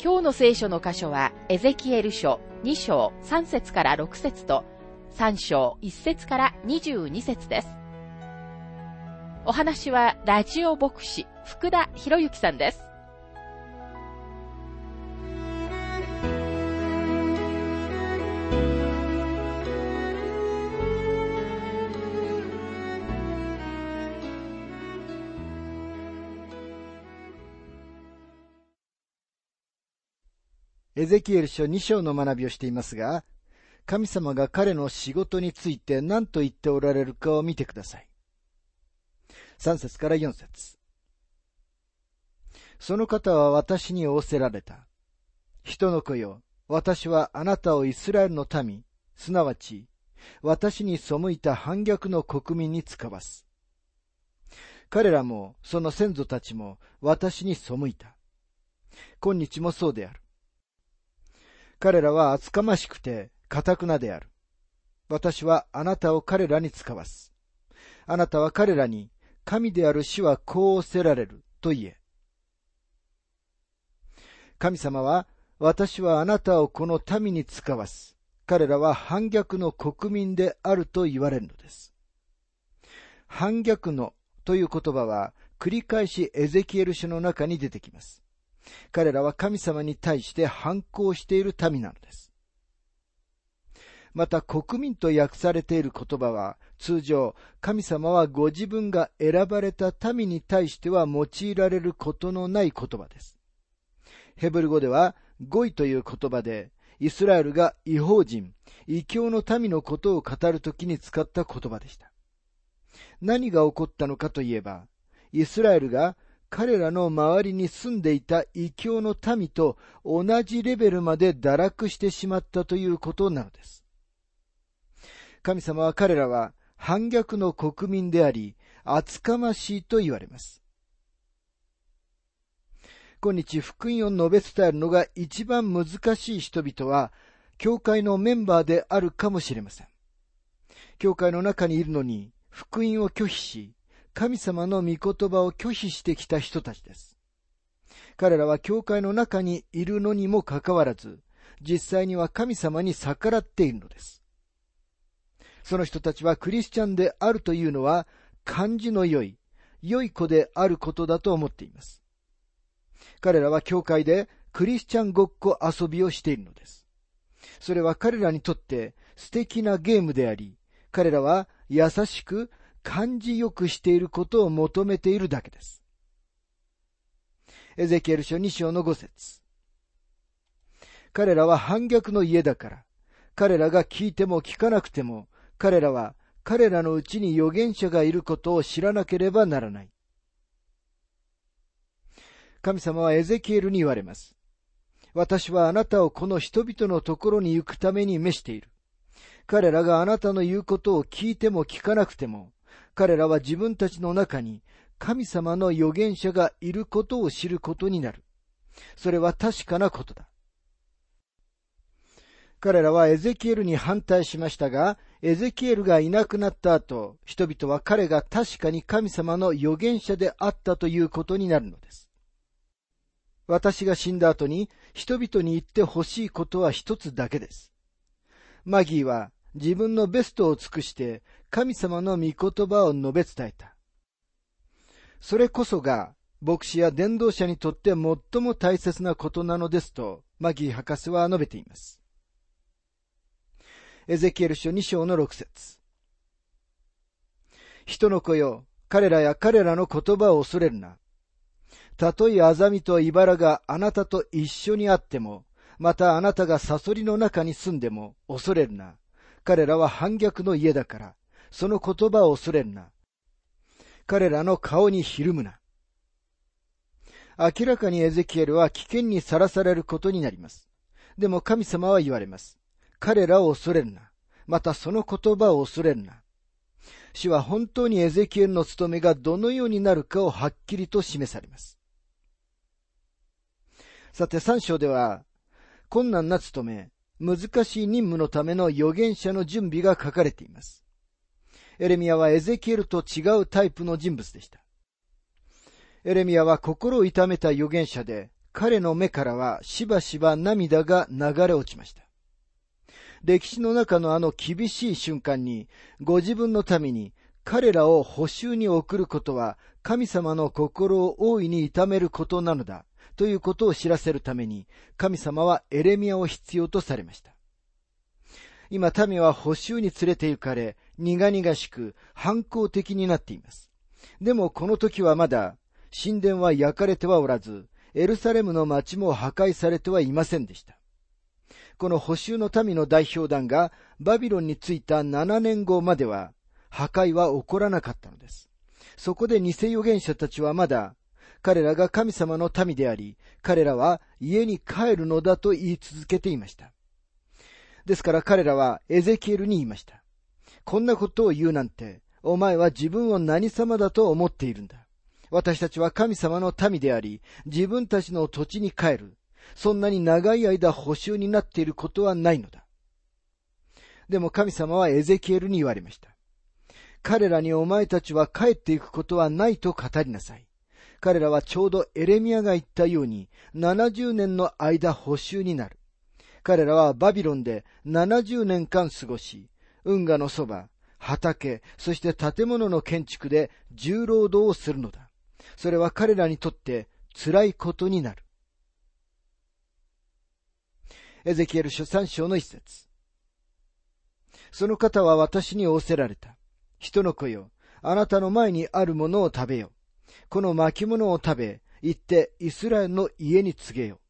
今日の聖書の箇所は、エゼキエル書2章3節から6節と、3章1節から22節です。お話は、ラジオ牧師、福田博之さんです。エゼキエル書2章の学びをしていますが、神様が彼の仕事について何と言っておられるかを見てください。3節から4節その方は私に仰せられた。人の子よ、私はあなたをイスラエルの民、すなわち、私に背いた反逆の国民に使わす。彼らも、その先祖たちも、私に背いた。今日もそうである。彼らは厚かましくて、かたくなである。私はあなたを彼らに使わす。あなたは彼らに、神である死はこうせられる、と言え。神様は、私はあなたをこの民に使わす。彼らは反逆の国民であると言われるのです。反逆のという言葉は繰り返しエゼキエル書の中に出てきます。彼らは神様に対して反抗している民なのです。また国民と訳されている言葉は通常神様はご自分が選ばれた民に対しては用いられることのない言葉です。ヘブル語では語彙という言葉でイスラエルが違法人、異教の民のことを語るときに使った言葉でした。何が起こったのかといえば、イスラエルが彼らの周りに住んでいた異教の民と同じレベルまで堕落してしまったということなのです。神様は彼らは反逆の国民であり、厚かましいと言われます。今日福音を述べ伝えるのが一番難しい人々は、教会のメンバーであるかもしれません。教会の中にいるのに、福音を拒否し、神様の御言葉を拒否してきた人たちです。彼らは教会の中にいるのにもかかわらず、実際には神様に逆らっているのです。その人たちはクリスチャンであるというのは、感じの良い、良い子であることだと思っています。彼らは教会でクリスチャンごっこ遊びをしているのです。それは彼らにとって素敵なゲームであり、彼らは優しく感じよくしていることを求めているだけです。エゼキエル書2章の5節彼らは反逆の家だから、彼らが聞いても聞かなくても、彼らは彼らのうちに預言者がいることを知らなければならない。神様はエゼキエルに言われます。私はあなたをこの人々のところに行くために召している。彼らがあなたの言うことを聞いても聞かなくても、彼らは自分たちの中に神様の預言者がいることを知ることになる。それは確かなことだ。彼らはエゼキエルに反対しましたが、エゼキエルがいなくなった後、人々は彼が確かに神様の預言者であったということになるのです。私が死んだ後に人々に言ってほしいことは一つだけです。マギーは自分のベストを尽くして神様の御言葉を述べ伝えた。それこそが牧師や伝道者にとって最も大切なことなのですと、マギー博士は述べています。エゼキエル書2章の6節人の子よ、彼らや彼らの言葉を恐れるな。たとえアザミと茨があなたと一緒にあっても、またあなたがサソリの中に住んでも恐れるな。彼らは反逆の家だから、その言葉を恐れるな。彼らの顔にひるむな。明らかにエゼキエルは危険にさらされることになります。でも神様は言われます。彼らを恐れるな。またその言葉を恐れるな。主は本当にエゼキエルの務めがどのようになるかをはっきりと示されます。さて三章では、困難な務め、難しい任務のための預言者の準備が書かれています。エレミアはエゼキエルと違うタイプの人物でした。エレミアは心を痛めた預言者で、彼の目からはしばしば涙が流れ落ちました。歴史の中のあの厳しい瞬間に、ご自分のために彼らを補修に送ることは神様の心を大いに痛めることなのだということを知らせるために神様はエレミアを必要とされました。今民は補修に連れて行かれ苦々しく反抗的になっています。でもこの時はまだ神殿は焼かれてはおらず、エルサレムの町も破壊されてはいませんでした。この補修の民の代表団がバビロンに着いた7年後までは破壊は起こらなかったのです。そこで偽預言者たちはまだ彼らが神様の民であり、彼らは家に帰るのだと言い続けていました。ですから彼らはエゼキエルに言いました。こんなことを言うなんて、お前は自分を何様だと思っているんだ。私たちは神様の民であり、自分たちの土地に帰る。そんなに長い間補修になっていることはないのだ。でも神様はエゼキエルに言われました。彼らにお前たちは帰っていくことはないと語りなさい。彼らはちょうどエレミアが言ったように70年の間補修になる。彼らはバビロンで70年間過ごし、運河のそば、畑、そして建物の建築で重労働をするのだ。それは彼らにとって辛いことになる。エゼキエル書三章の一節。その方は私に仰せられた。人の子よ、あなたの前にあるものを食べよ。この巻物を食べ、行ってイスラエルの家に告げよ。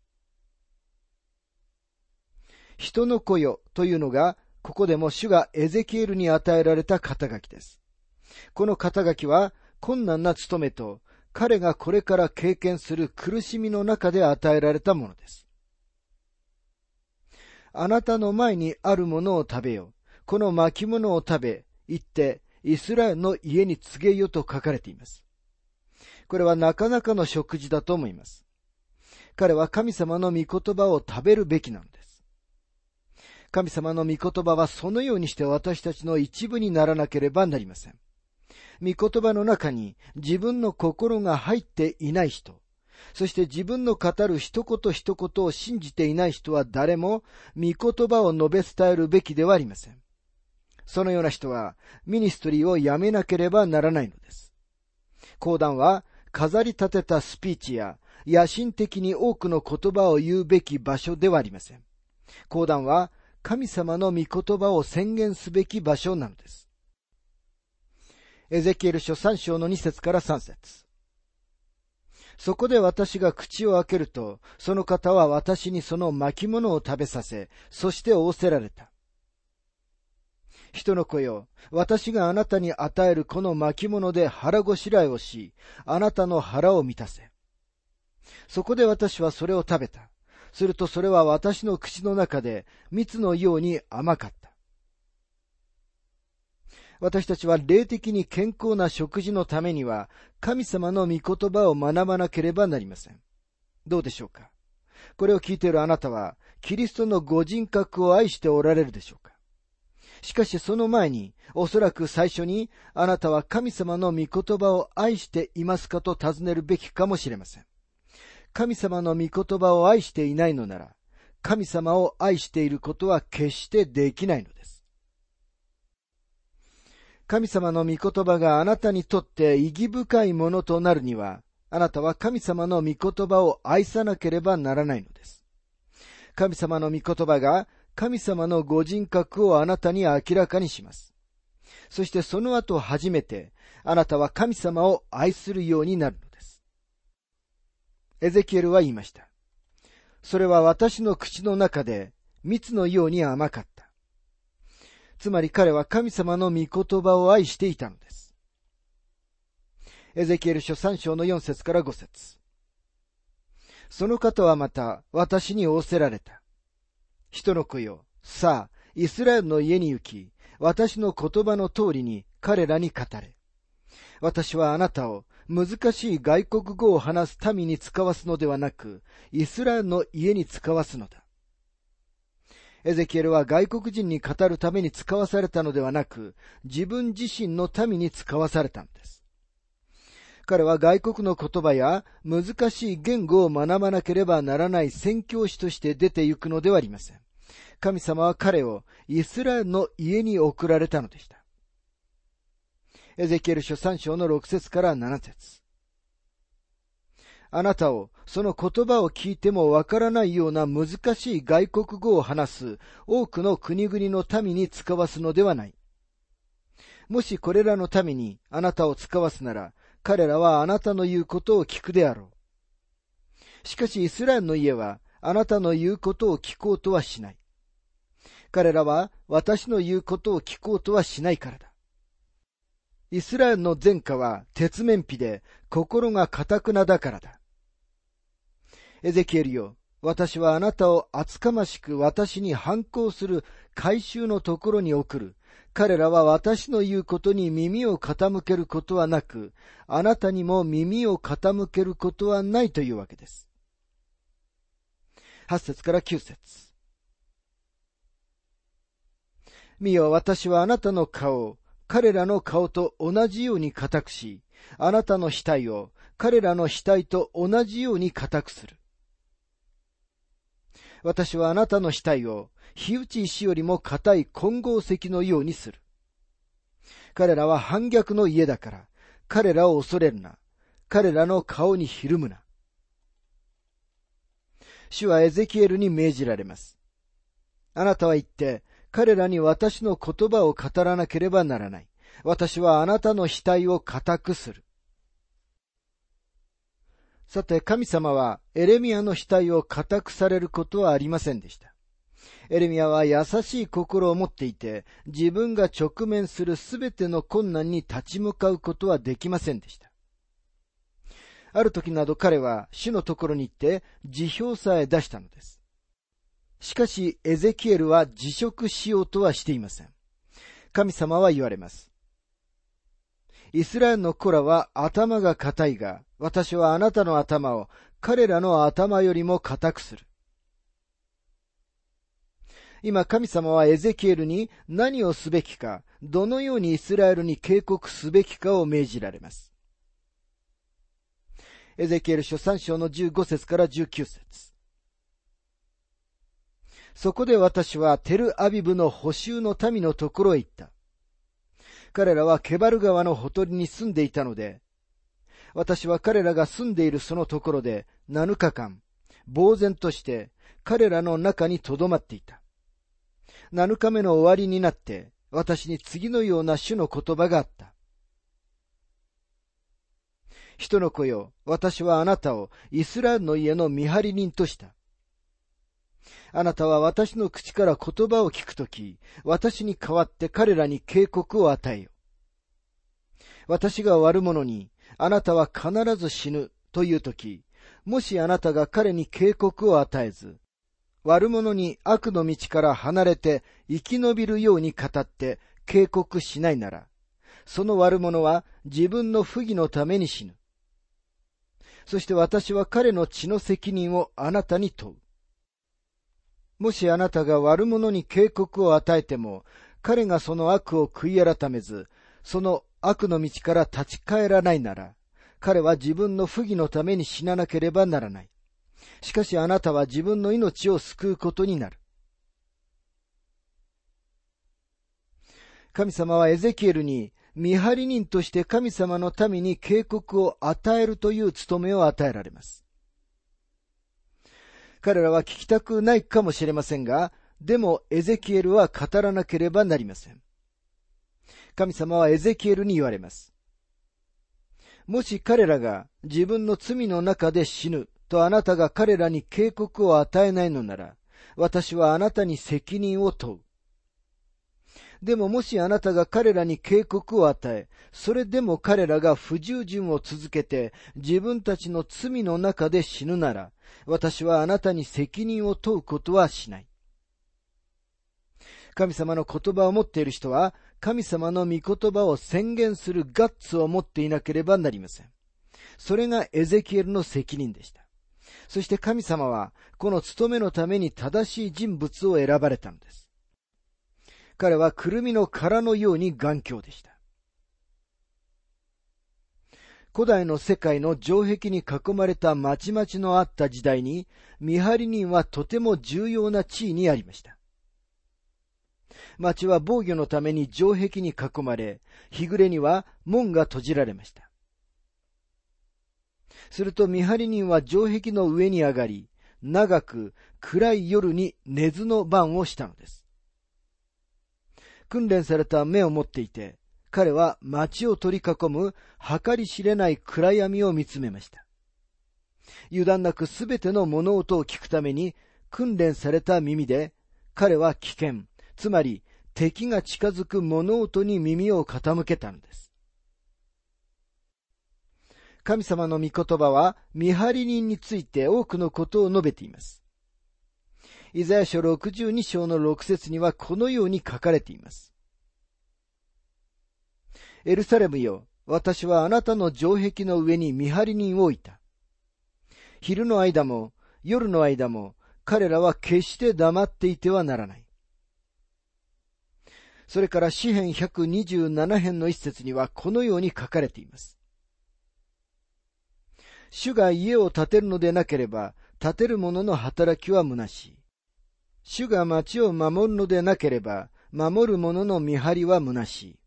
人の子よというのが、ここでも主がエゼキエルに与えられた肩書きです。この肩書きは困難な務めと彼がこれから経験する苦しみの中で与えられたものです。あなたの前にあるものを食べよ。この巻物を食べ、行ってイスラエルの家に告げよと書かれています。これはなかなかの食事だと思います。彼は神様の御言葉を食べるべきなのです。神様の御言葉はそのようにして私たちの一部にならなければなりません。御言葉の中に自分の心が入っていない人、そして自分の語る一言一言を信じていない人は誰も御言葉を述べ伝えるべきではありません。そのような人はミニストリーをやめなければならないのです。講談は飾り立てたスピーチや野心的に多くの言葉を言うべき場所ではありません。講談は神様の御言葉を宣言すべき場所なのです。エゼキエル書3章の2節から3節そこで私が口を開けると、その方は私にその巻物を食べさせ、そして仰せられた。人の子よ、私があなたに与えるこの巻物で腹ごしらえをし、あなたの腹を満たせ。そこで私はそれを食べた。するとそれは私の口の中で蜜のように甘かった。私たちは霊的に健康な食事のためには、神様の御言葉を学ばなければなりません。どうでしょうか？これを聞いているあなたは、キリストのご人格を愛しておられるでしょうか？しかしその前に、おそらく最初に、あなたは神様の御言葉を愛していますかと尋ねるべきかもしれません。神様の御言葉を愛していないのなら、神様を愛していることは決してできないのです。神様の御言葉があなたにとって意義深いものとなるには、あなたは神様の御言葉を愛さなければならないのです。神様の御言葉が神様のご人格をあなたに明らかにします。そしてその後初めてあなたは神様を愛するようになるの。エゼキエルは言いました。それは私の口の中で蜜のように甘かった。つまり彼は神様の御言葉を愛していたのです。エゼキエル書3章の4節から5節その方はまた私に仰せられた。人の子よ、さあ、イスラエルの家に行き、私の言葉の通りに彼らに語れ。私はあなたを難しい外国語を話す民に使わすのではなく、イスラエルの家に使わすのだ。エゼキエルは外国人に語るために使わされたのではなく、自分自身の民に使わされたのです。彼は外国の言葉や難しい言語を学ばなければならない宣教師として出て行くのではありません。神様は彼をイスラエルの家に送られたのでした。エゼキエル書3章の6節から7節あなたをその言葉を聞いてもわからないような難しい外国語を話す多くの国々の民に使わすのではない。もしこれらの民にあなたを使わすなら、彼らはあなたの言うことを聞くであろう。しかしイスラエルの家はあなたの言うことを聞こうとはしない。彼らは私の言うことを聞こうとはしないからだ。イスラエルの前科は鉄面皮で心が堅くなだからだ。エゼキエルよ、私はあなたを厚かましく私に反抗する回収のところに送る。彼らは私の言うことに耳を傾けることはなく、あなたにも耳を傾けることはないというわけです。8節から9節見よ、私はあなたの顔を彼らの顔と同じように固くし、あなたの額を彼らの額と同じように固くする。私はあなたの額を火打ち石よりも硬い混合石のようにする。彼らは反逆の家だから、彼らを恐れるな。彼らの顔にひるむな。主はエゼキエルに命じられます。あなたは言って、彼らに私の言葉を語らなければならない。私はあなたの額を固くする。さて、神様はエレミアの額を固くされることはありませんでした。エレミアは優しい心を持っていて、自分が直面するすべての困難に立ち向かうことはできませんでした。ある時など彼は主のところに行って辞表さえ出したのです。しかし、エゼキエルは辞職しようとはしていません。神様は言われます。イスラエルの子らは頭が硬いが、私はあなたの頭を彼らの頭よりも硬くする。今神様はエゼキエルに何をすべきか、どのようにイスラエルに警告すべきかを命じられます。エゼキエル書3章の15節から19節そこで私はテルアビブの補修の民のところへ行った。彼らはケバル川のほとりに住んでいたので、私は彼らが住んでいるそのところで7日間、呆然として彼らの中に留まっていた。7日目の終わりになって、私に次のような種の言葉があった。人の子よ、私はあなたをイスラエルの家の見張り人とした。あなたは私の口から言葉を聞くとき、私に代わって彼らに警告を与えよ。私が悪者に、あなたは必ず死ぬというとき、もしあなたが彼に警告を与えず、悪者に悪の道から離れて生き延びるように語って警告しないなら、その悪者は自分の不義のために死ぬ。そして私は彼の血の責任をあなたに問う。もしあなたが悪者に警告を与えても、彼がその悪を悔い改めず、その悪の道から立ち返らないなら、彼は自分の不義のために死ななければならない。しかしあなたは自分の命を救うことになる。神様はエゼキエルに見張り人として神様の民に警告を与えるという務めを与えられます。彼らは聞きたくないかもしれませんが、でもエゼキエルは語らなければなりません。神様はエゼキエルに言われます。もし彼らが自分の罪の中で死ぬとあなたが彼らに警告を与えないのなら、私はあなたに責任を問う。でももしあなたが彼らに警告を与え、それでも彼らが不従順を続けて自分たちの罪の中で死ぬなら、私はあなたに責任を問うことはしない。神様の言葉を持っている人は、神様の御言葉を宣言するガッツを持っていなければなりません。それがエゼキエルの責任でした。そして神様は、この務めのために正しい人物を選ばれたのです。彼はくるみの殻のように頑強でした。古代の世界の城壁に囲まれた町々のあった時代に、見張り人はとても重要な地位にありました。町は防御のために城壁に囲まれ、日暮れには門が閉じられました。すると見張り人は城壁の上に上がり、長く暗い夜に寝ずの番をしたのです。訓練された目を持っていて、彼は街を取り囲む計り知れない暗闇を見つめました。油断なくすべての物音を聞くために訓練された耳で、彼は危険、つまり敵が近づく物音に耳を傾けたのです。神様の御言葉は見張り人について多くのことを述べています。イザヤ書62章の6節にはこのように書かれています。エルサレムよ、私はあなたの城壁の上に見張り人を置いた。昼の間も夜の間も彼らは決して黙っていてはならない。それから詩編127編の一節にはこのように書かれています。主が家を建てるのでなければ、建てる者の働きは虚しい。主が町を守るのでなければ、守る者の見張りは虚しい。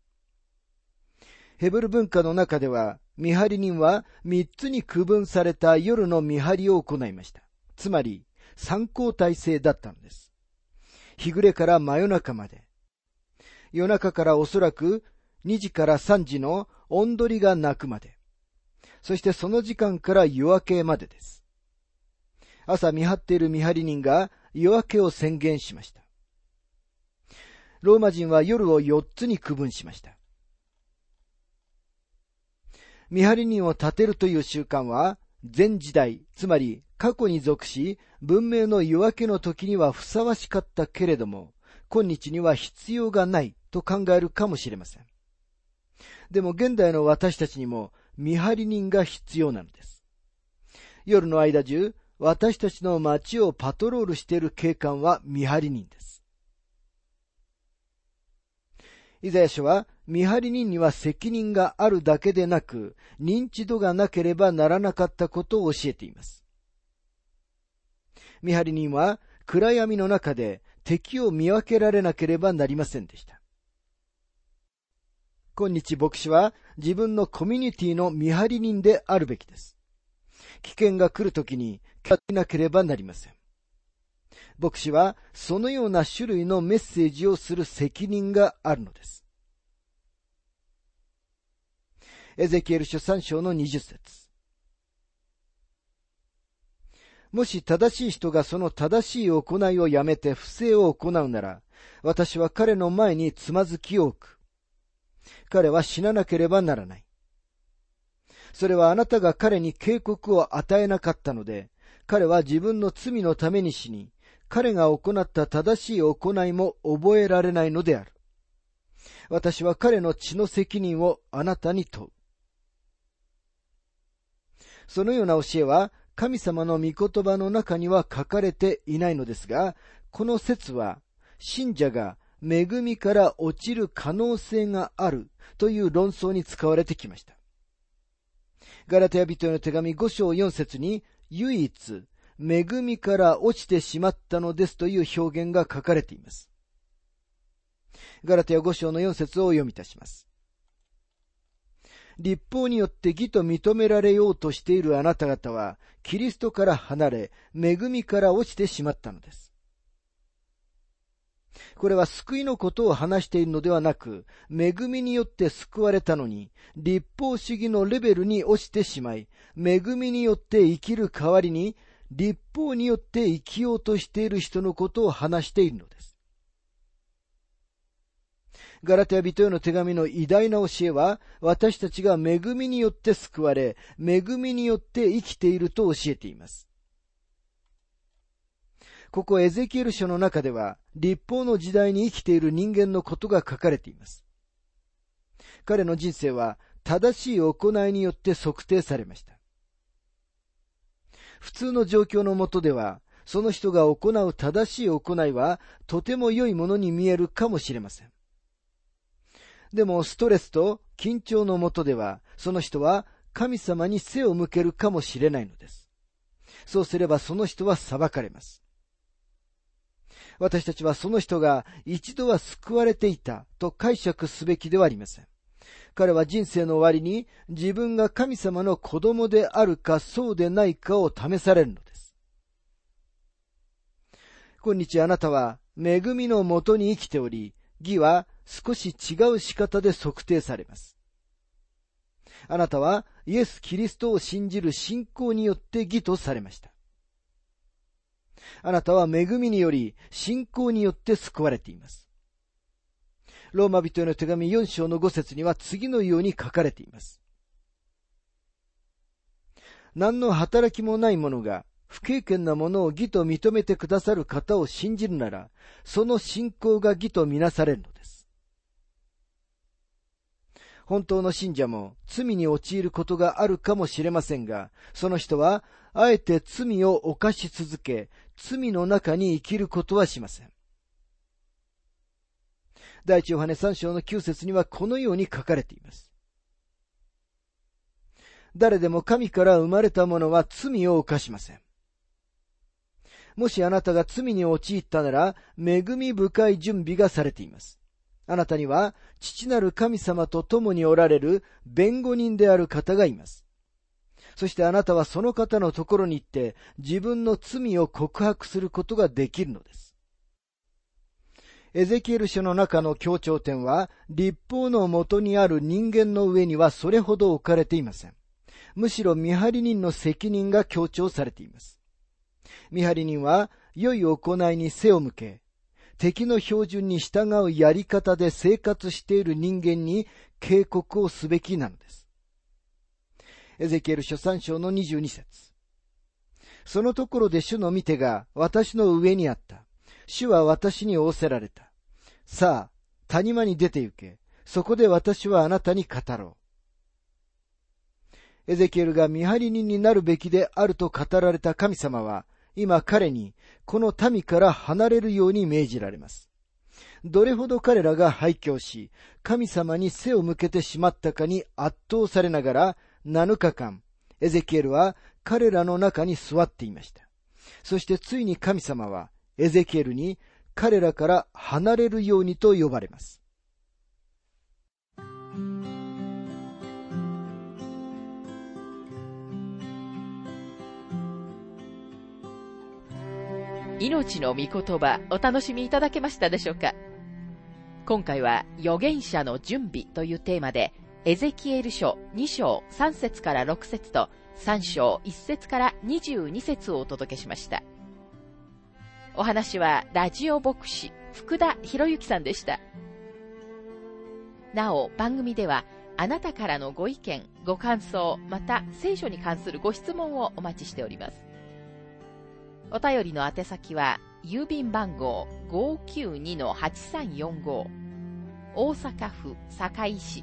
ヘブル文化の中では、見張り人は三つに区分された夜の見張りを行いました。つまり、参考体制だったのです。日暮れから真夜中まで。夜中からおそらく2時から3時の音取りが鳴くまで。そしてその時間から夜明けまでです。朝見張っている見張り人が夜明けを宣言しました。ローマ人は夜を4つに区分しました。見張り人を立てるという習慣は、前時代、つまり過去に属し、文明の夜明けの時にはふさわしかったけれども、今日には必要がないと考えるかもしれません。でも現代の私たちにも見張り人が必要なのです。夜の間中、私たちの街をパトロールしている警官は見張り人です。イザヤ書は見張り人には責任があるだけでなく、認知度がなければならなかったことを教えています。見張り人は暗闇の中で敵を見分けられなければなりませんでした。今日牧師は自分のコミュニティの見張り人であるべきです。危険が来るときに、かけなければなりません。牧師はそのような種類のメッセージをする責任があるのです。エゼキエル書3章の20節もし正しい人がその正しい行いをやめて不正を行うなら、私は彼の前につまずきを置く。彼は死ななければならない。それはあなたが彼に警告を与えなかったので、彼は自分の罪のために死に、彼が行った正しい行いも覚えられないのである。私は彼の血の責任をあなたに問う。そのような教えは神様の御言葉の中には書かれていないのですが、この説は信者が恵みから落ちる可能性があるという論争に使われてきました。ガラテヤ人への手紙5章4節に唯一恵みから落ちてしまったのですという表現が書かれています。ガラテヤ5章の4節を読み出します。立法によって義と認められようとしているあなた方は、キリストから離れ、恵みから落ちてしまったのです。これは救いのことを話しているのではなく、恵みによって救われたのに、立法主義のレベルに落ちてしまい、恵みによって生きる代わりに、立法によって生きようとしている人のことを話しているのです。ガラテヤ人への手紙の偉大な教えは、私たちが恵みによって救われ、恵みによって生きていると教えています。ここエゼキエル書の中では、立法の時代に生きている人間のことが書かれています。彼の人生は正しい行いによって測定されました。普通の状況のもとでは、その人が行う正しい行いはとても良いものに見えるかもしれません。でもストレスと緊張のもとでは、その人は神様に背を向けるかもしれないのです。そうすればその人は裁かれます。私たちはその人が一度は救われていたと解釈すべきではありません。彼は人生の終わりに自分が神様の子供であるかそうでないかを試されるのです。今日あなたは恵みのもとに生きており、義は少し違う仕方で測定されます。あなたはイエス・キリストを信じる信仰によって義とされました。あなたは恵みにより、信仰によって救われています。ローマ人への手紙4章の5節には次のように書かれています。何の働きもない者が不経験なものを義と認めてくださる方を信じるなら、その信仰が義とみなされるのです。本当の信者も罪に陥ることがあるかもしれませんが、その人はあえて罪を犯し続け、罪の中に生きることはしません。第一ヨハネ三章の九節にはこのように書かれています。誰でも神から生まれた者は罪を犯しません。もしあなたが罪に陥ったなら、恵み深い準備がされています。あなたには、父なる神様と共におられる弁護人である方がいます。そしてあなたはその方のところに行って自分の罪を告白することができるのです。エゼキエル書の中の強調点は、立法のもとにある人間の上にはそれほど置かれていません。むしろ見張り人の責任が強調されています。見張り人は、良い行いに背を向け、敵の標準に従うやり方で生活している人間に警告をすべきなのです。エゼキエル書3章の22節そのところで主の見てが私の上にあった。主は私に仰せられた。さあ、谷間に出て行け。そこで私はあなたに語ろう。エゼキエルが見張り人になるべきであると語られた神様は、今彼にこの民から離れるように命じられます。どれほど彼らが廃墟し、神様に背を向けてしまったかに圧倒されながら、7日間、エゼキエルは彼らの中に座っていました。そしてついに神様はエゼキエルに彼らから離れるようにと呼ばれます。命の御言葉お楽しみいただけましたでしょうか？今回は預言者の準備というテーマでエゼキエル書2章3節から6節と3章1節から22節をお届けしました。お話はラジオ牧師福田博之さんでした。なお番組ではあなたからのご意見、ご感想、また聖書に関するご質問をお待ちしております。お便りの宛先は郵便番号592-8345大阪府堺市